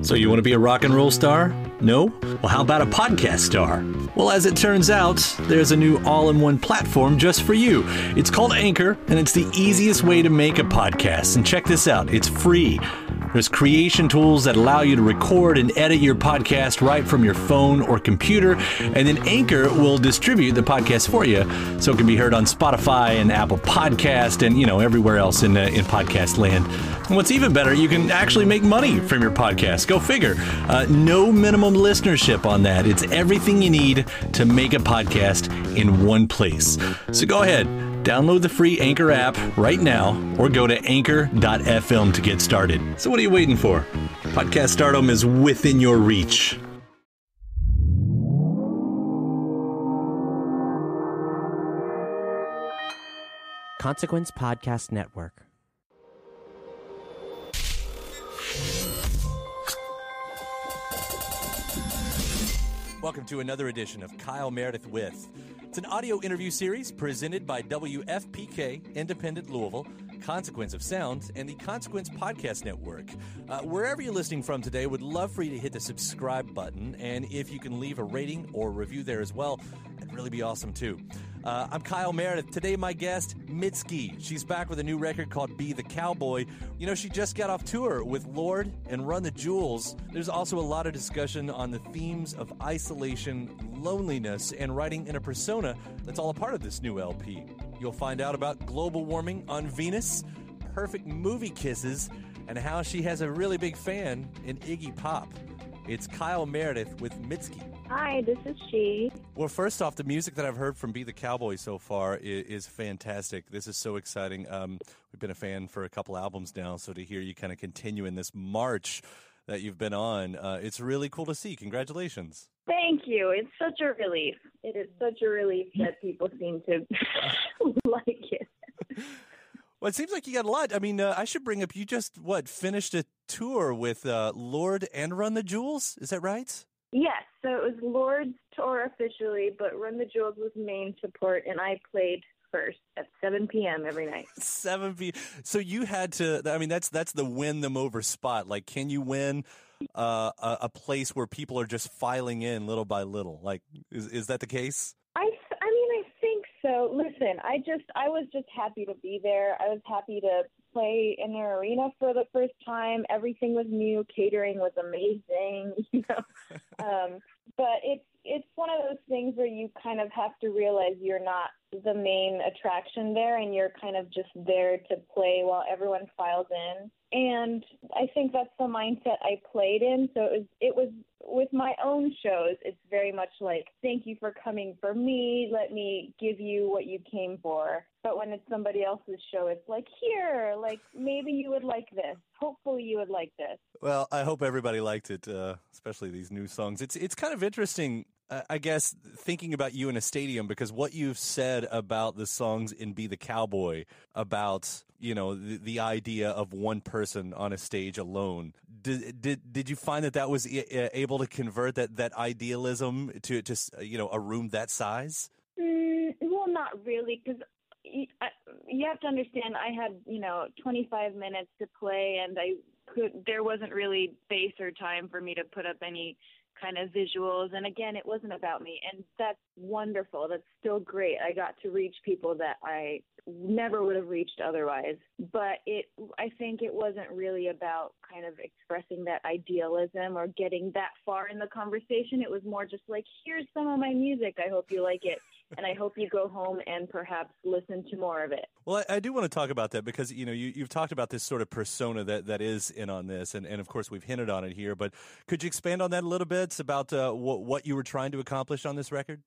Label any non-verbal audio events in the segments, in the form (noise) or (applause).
So, you want to be a rock and roll star? No? Well, how about a podcast star? Well, as it turns out, there's a new all in one platform just for you. It's called Anchor, and it's the easiest way to make a podcast. And check this out it's free. There's creation tools that allow you to record and edit your podcast right from your phone or computer, and then Anchor will distribute the podcast for you so it can be heard on Spotify and Apple Podcast and, you know, everywhere else in, uh, in podcast land. And what's even better, you can actually make money from your podcast. Go figure. Uh, no minimum listenership on that. It's everything you need to make a podcast in one place. So go ahead. Download the free Anchor app right now or go to anchor.fm to get started. So, what are you waiting for? Podcast stardom is within your reach. Consequence Podcast Network. Welcome to another edition of Kyle Meredith with. It's an audio interview series presented by WFPK Independent Louisville, Consequence of Sound, and the Consequence Podcast Network. Uh, wherever you're listening from today, would love for you to hit the subscribe button, and if you can leave a rating or review there as well, that'd really be awesome too. Uh, I'm Kyle Meredith. Today, my guest, Mitski. She's back with a new record called Be the Cowboy. You know, she just got off tour with Lorde and Run the Jewels. There's also a lot of discussion on the themes of isolation, loneliness, and writing in a persona that's all a part of this new LP. You'll find out about global warming on Venus, perfect movie kisses, and how she has a really big fan in Iggy Pop. It's Kyle Meredith with Mitski. Hi, this is she. Well, first off, the music that I've heard from Be the Cowboy so far is, is fantastic. This is so exciting. Um, we've been a fan for a couple albums now, so to hear you kind of continue in this march that you've been on, uh, it's really cool to see. Congratulations. Thank you. It's such a relief. It is such a relief that people seem to (laughs) like it. Well, it seems like you got a lot. I mean, uh, I should bring up you just what finished a tour with uh, Lorde and Run the Jewels. Is that right? Yes, so it was Lorde's tour officially, but Run the Jewels was main support, and I played first at 7 p.m. every night. (laughs) 7 p. So you had to. I mean, that's that's the win them over spot. Like, can you win uh, a, a place where people are just filing in little by little? Like, is is that the case? I, I mean, I think so. Listen, I just, I was just happy to be there. I was happy to play in their arena for the first time. Everything was new. Catering was amazing, (laughs) you know. Um, but it's it's one of those things where you kind of have to realize you're not the main attraction there, and you're kind of just there to play while everyone files in. And I think that's the mindset I played in. So it was it was with my own shows. It's very much like thank you for coming for me. Let me give you what you came for. But when it's somebody else's show, it's like here, like maybe you would like this. Hopefully you would like this. Well, I hope everybody liked it, uh, especially these new songs. It's it's kind of interesting, uh, I guess, thinking about you in a stadium because what you've said about the songs in "Be the Cowboy" about you know the, the idea of one person on a stage alone. Did did, did you find that that was able to convert that that idealism to to you know a room that size? Mm, well, not really, because you have to understand. I had you know 25 minutes to play, and I could. There wasn't really space or time for me to put up any kind of visuals. And again, it wasn't about me. And that's wonderful. That's still great. I got to reach people that I never would have reached otherwise. But it, I think it wasn't really about kind of expressing that idealism or getting that far in the conversation. It was more just like, here's some of my music. I hope you like it and I hope you go home and perhaps listen to more of it. Well, I, I do want to talk about that because you know you, you've talked about this sort of persona that, that is in on this, and, and of course we've hinted on it here. But could you expand on that a little bit about uh, what what you were trying to accomplish on this record?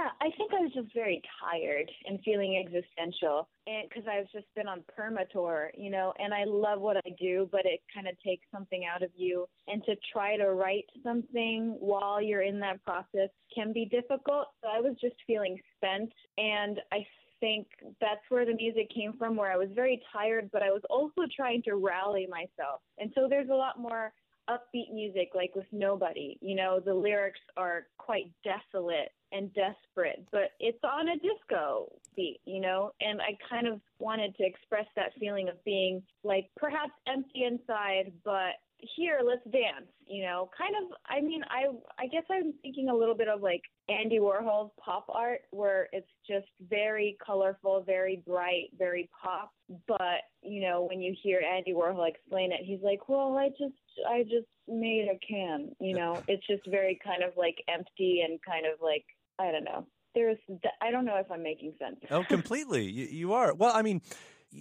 Yeah, I think I was just very tired and feeling existential, and because I've just been on perma tour, you know, and I love what I do, but it kind of takes something out of you, and to try to write something while you're in that process can be difficult. So I was just feeling spent, and I think that's where the music came from, where I was very tired, but I was also trying to rally myself, and so there's a lot more upbeat music like with nobody you know the lyrics are quite desolate and desperate, but it's on a disco beat, you know? And I kind of wanted to express that feeling of being like perhaps empty inside, but here let's dance you know kind of i mean i i guess i'm thinking a little bit of like andy warhol's pop art where it's just very colorful very bright very pop but you know when you hear andy warhol explain it he's like well i just i just made a can you know (laughs) it's just very kind of like empty and kind of like I don't know. There's, I don't know if I'm making sense. oh, completely. You, you are. Well, I mean,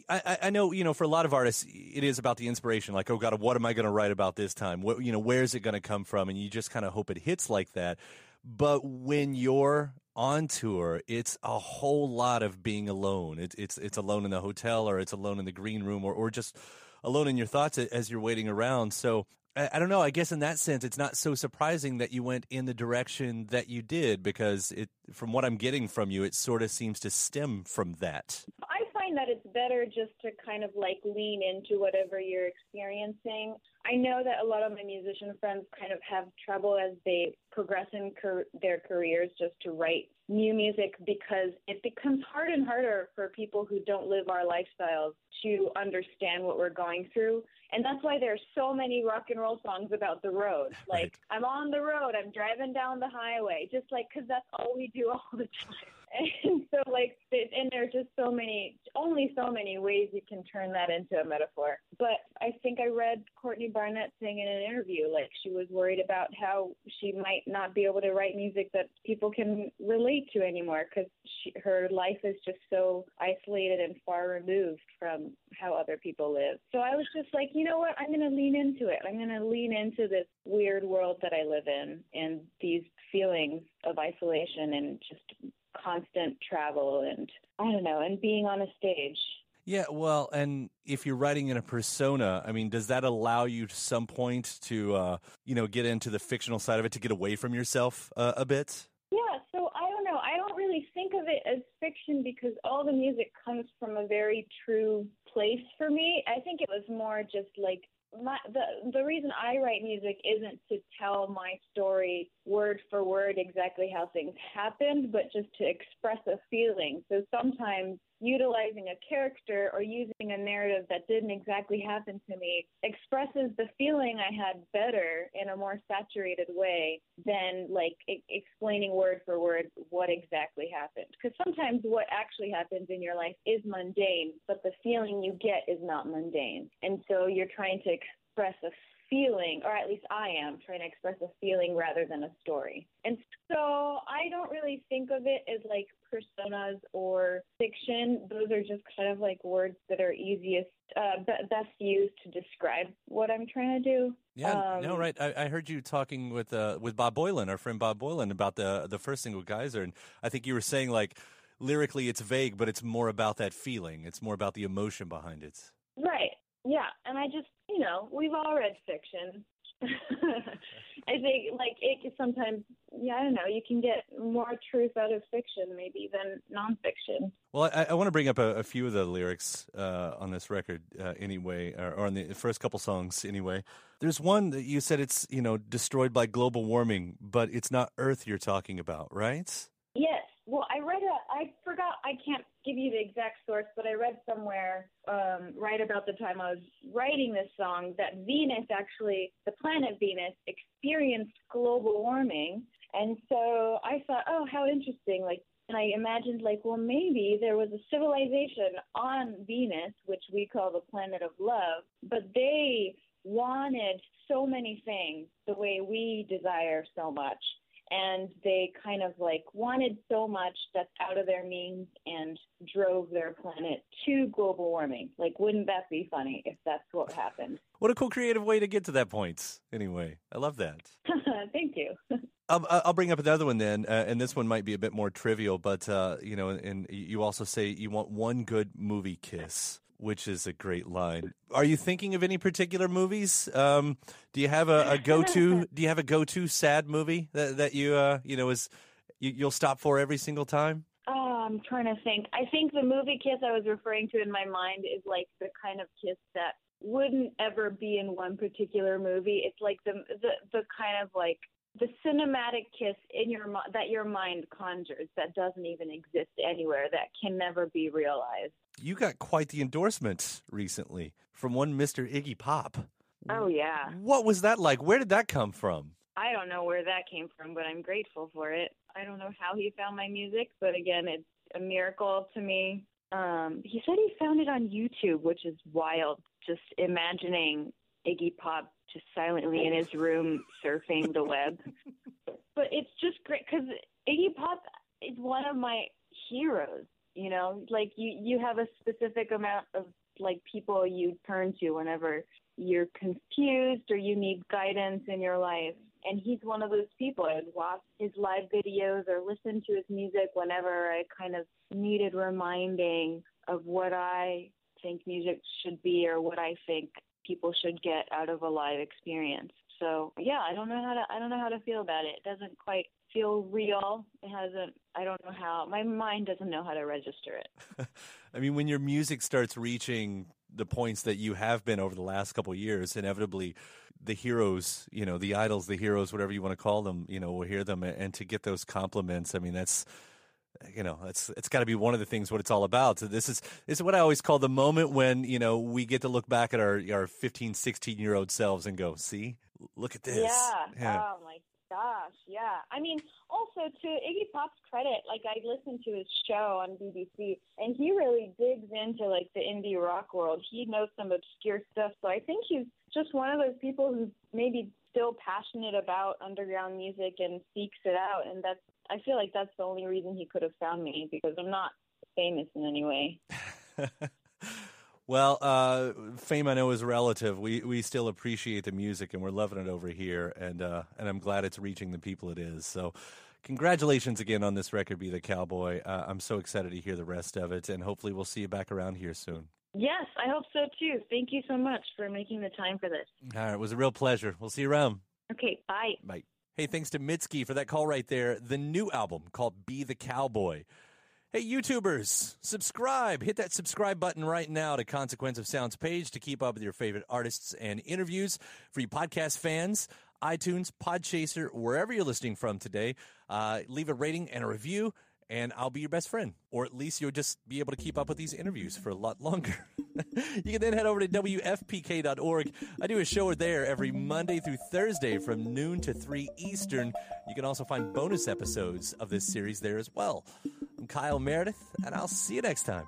I, I know, you know, for a lot of artists, it is about the inspiration. Like, oh God, what am I going to write about this time? What, you know, where's it going to come from? And you just kind of hope it hits like that. But when you're on tour, it's a whole lot of being alone. It's it's it's alone in the hotel, or it's alone in the green room, or or just alone in your thoughts as you're waiting around. So I, I don't know. I guess in that sense, it's not so surprising that you went in the direction that you did because it, from what I'm getting from you, it sort of seems to stem from that. I find that it's better just to kind of like lean into whatever you're experiencing. I know that a lot of my musician friends kind of have trouble as they progress in car- their careers just to write new music because it becomes hard and harder for people who don't live our lifestyles to understand what we're going through. And that's why there's so many rock and roll songs about the road. (laughs) Like, right. I'm on the road, I'm driving down the highway, just like, because that's all we do all the (laughs) time. (laughs) And so, like, and there's just so many, only so many ways you can turn that into a metaphor. But I think I read Courtney Barnett saying in an interview, like, she was worried about how she might not be able to write music that people can relate to anymore because her life is just so isolated and far removed from how other people live. So I was just like, you know what? I'm going to lean into it. I'm going to lean into this weird world that I live in and these feelings of isolation and just constant travel and I don't know, and being on a stage. Yeah, well, and if you're writing in a persona, I mean, does that allow you to some point to, uh, you know, get into the fictional side of it to get away from yourself uh, a bit? Yeah, so I don't know. I don't really think of it as fiction because all the music comes from a very true place for me. I think it was more just like my the the reason I write music isn't to tell my story word for word exactly how things happened, but just to express a feeling. So sometimes utilizing a character or using a narrative that didn't exactly happen to me expresses the feeling I had better in a more saturated way than like I- explaining word for word what exactly happened. Because sometimes what actually happens in your life is mundane, but the feeling you get is not mundane. And so you're trying to express a feeling, or at least I am trying to express a feeling rather than a story. And so I don't really think of it as like personas or fiction. Those are just kind of like words that are easiest, uh, best used to describe what I'm trying to do. Yeah, um, no, right. I, I, heard you talking with uh, with Bob Boilen, our friend Bob Boilen, about the the first single Geyser, and I think you were saying like lyrically it's vague, but it's more about that feeling. It's more about the emotion behind it. Right. Yeah, and I just you know, we've all read fiction. (laughs) I think like it sometimes yeah, I don't know. You can get more truth out of fiction maybe than nonfiction. Well, I, I want to bring up a, a, few of the lyrics uh, on this record, uh, anyway, or, or, on the first couple songs, anyway. There's one that you said it's you know destroyed by global warming, but it's not Earth you're talking about, right? Yes. Well, I read a. I forgot. I can't give you the exact source, but I read somewhere um, right about the time I was writing this song that Venus actually, the planet Venus, experienced global warming, and so I thought, oh, how interesting. Like, and I imagined, like, well, maybe there was a civilization on Venus, which we call the planet of love, but they wanted so many things the way we desire so much and they kind of like wanted so much that's out of their means and drove their planet to global warming. Like, wouldn't that be funny if that's what happened? (laughs) What a cool creative way to get to that point. Anyway, I love that. (laughs) Thank you. (laughs) I'll, I'll, bring up another one then, uh, and this one might be a bit more trivial, but uh, you know, and you also say you want one good movie kiss which is a great line. Are you thinking of any particular movies? Um, do you have a, a (laughs) go-to? do you have a go-to sad movie that that you uh, you know is you, you'll stop for every single time? Oh, I'm trying to think. I think the movie kiss I was referring to in my mind is like the kind of kiss that wouldn't ever be in one particular movie. It's like the the the kind of like the cinematic kiss in your that your mind conjures that doesn't even exist anywhere that can never be realized you got quite the endorsement recently from one Mr. Iggy Pop. Oh yeah. What was that like? Where did that come from? I don't know where that came from, but I'm grateful for it. I don't know how he found my music, but again, it's a miracle to me. Um, he said he found it on YouTube, which is wild. Just imagining Iggy Pop just silently in his room surfing the web. (laughs) But it's just great because Iggy Pop is one of my heroes you know? Like you you have a specific amount of like people you turn to whenever you're confused or you need guidance in your life. And he's one of those people. I would watch his live videos or listen to his music whenever i kind of needed reminding of what i think music should be or what i think people should get out of a live experience so yeah i don't know how to i don't know how to feel about it it doesn't quite feel real. It hasn't. I don't know how. My mind doesn't know how to register it. (laughs) I mean, when your music starts reaching the points that you have been over the last couple years, inevitably, the heroes, you know, the idols, the heroes, whatever you want to call them, you know, will hear them, and to get those compliments. I mean, that's you know it's it's got to be one of the things what it's all about so this is this is what i always call the moment when you know we get to look back at our our 15 16 year old selves and go see look at this yeah, yeah. oh my gosh, yeah. I mean, also to Iggy Pop's credit, like I listened to his show on BBC, and he really digs into like the indie rock world. He knows some obscure stuff, so I think he's just one of those people who maybe still passionate about underground music and seeks it out. And that's, I feel like that's the only reason he could have found me because I'm not famous in any way. (laughs) Well, uh, fame I know is relative. We we still appreciate the music, and we're loving it over here, and uh, and I'm glad it's reaching the people it is. So, congratulations again on this record, "Be the Cowboy." Uh, I'm so excited to hear the rest of it, and hopefully we'll see you back around here soon. Yes, I hope so too. Thank you so much for making the time for this. All right, it was a real pleasure. We'll see you around. Okay, bye. Bye. Hey, thanks to Mitski for that call right there. The new album called "Be the Cowboy." Hey, YouTubers, subscribe. Hit that subscribe button right now to Consequence of Sound's page to keep up with your favorite artists and interviews. For you podcast fans, iTunes, Podchaser, wherever you're listening from today, uh, leave a rating and a review, and I'll be your best friend. Or at least you'll just be able to keep up with these interviews for a lot longer. (laughs) you can then head over to WFPK.org. I do a show there every Monday through Thursday from noon to 3 Eastern. You can also find bonus episodes of this series there as well. I'm Kyle Meredith, and I'll see you next time.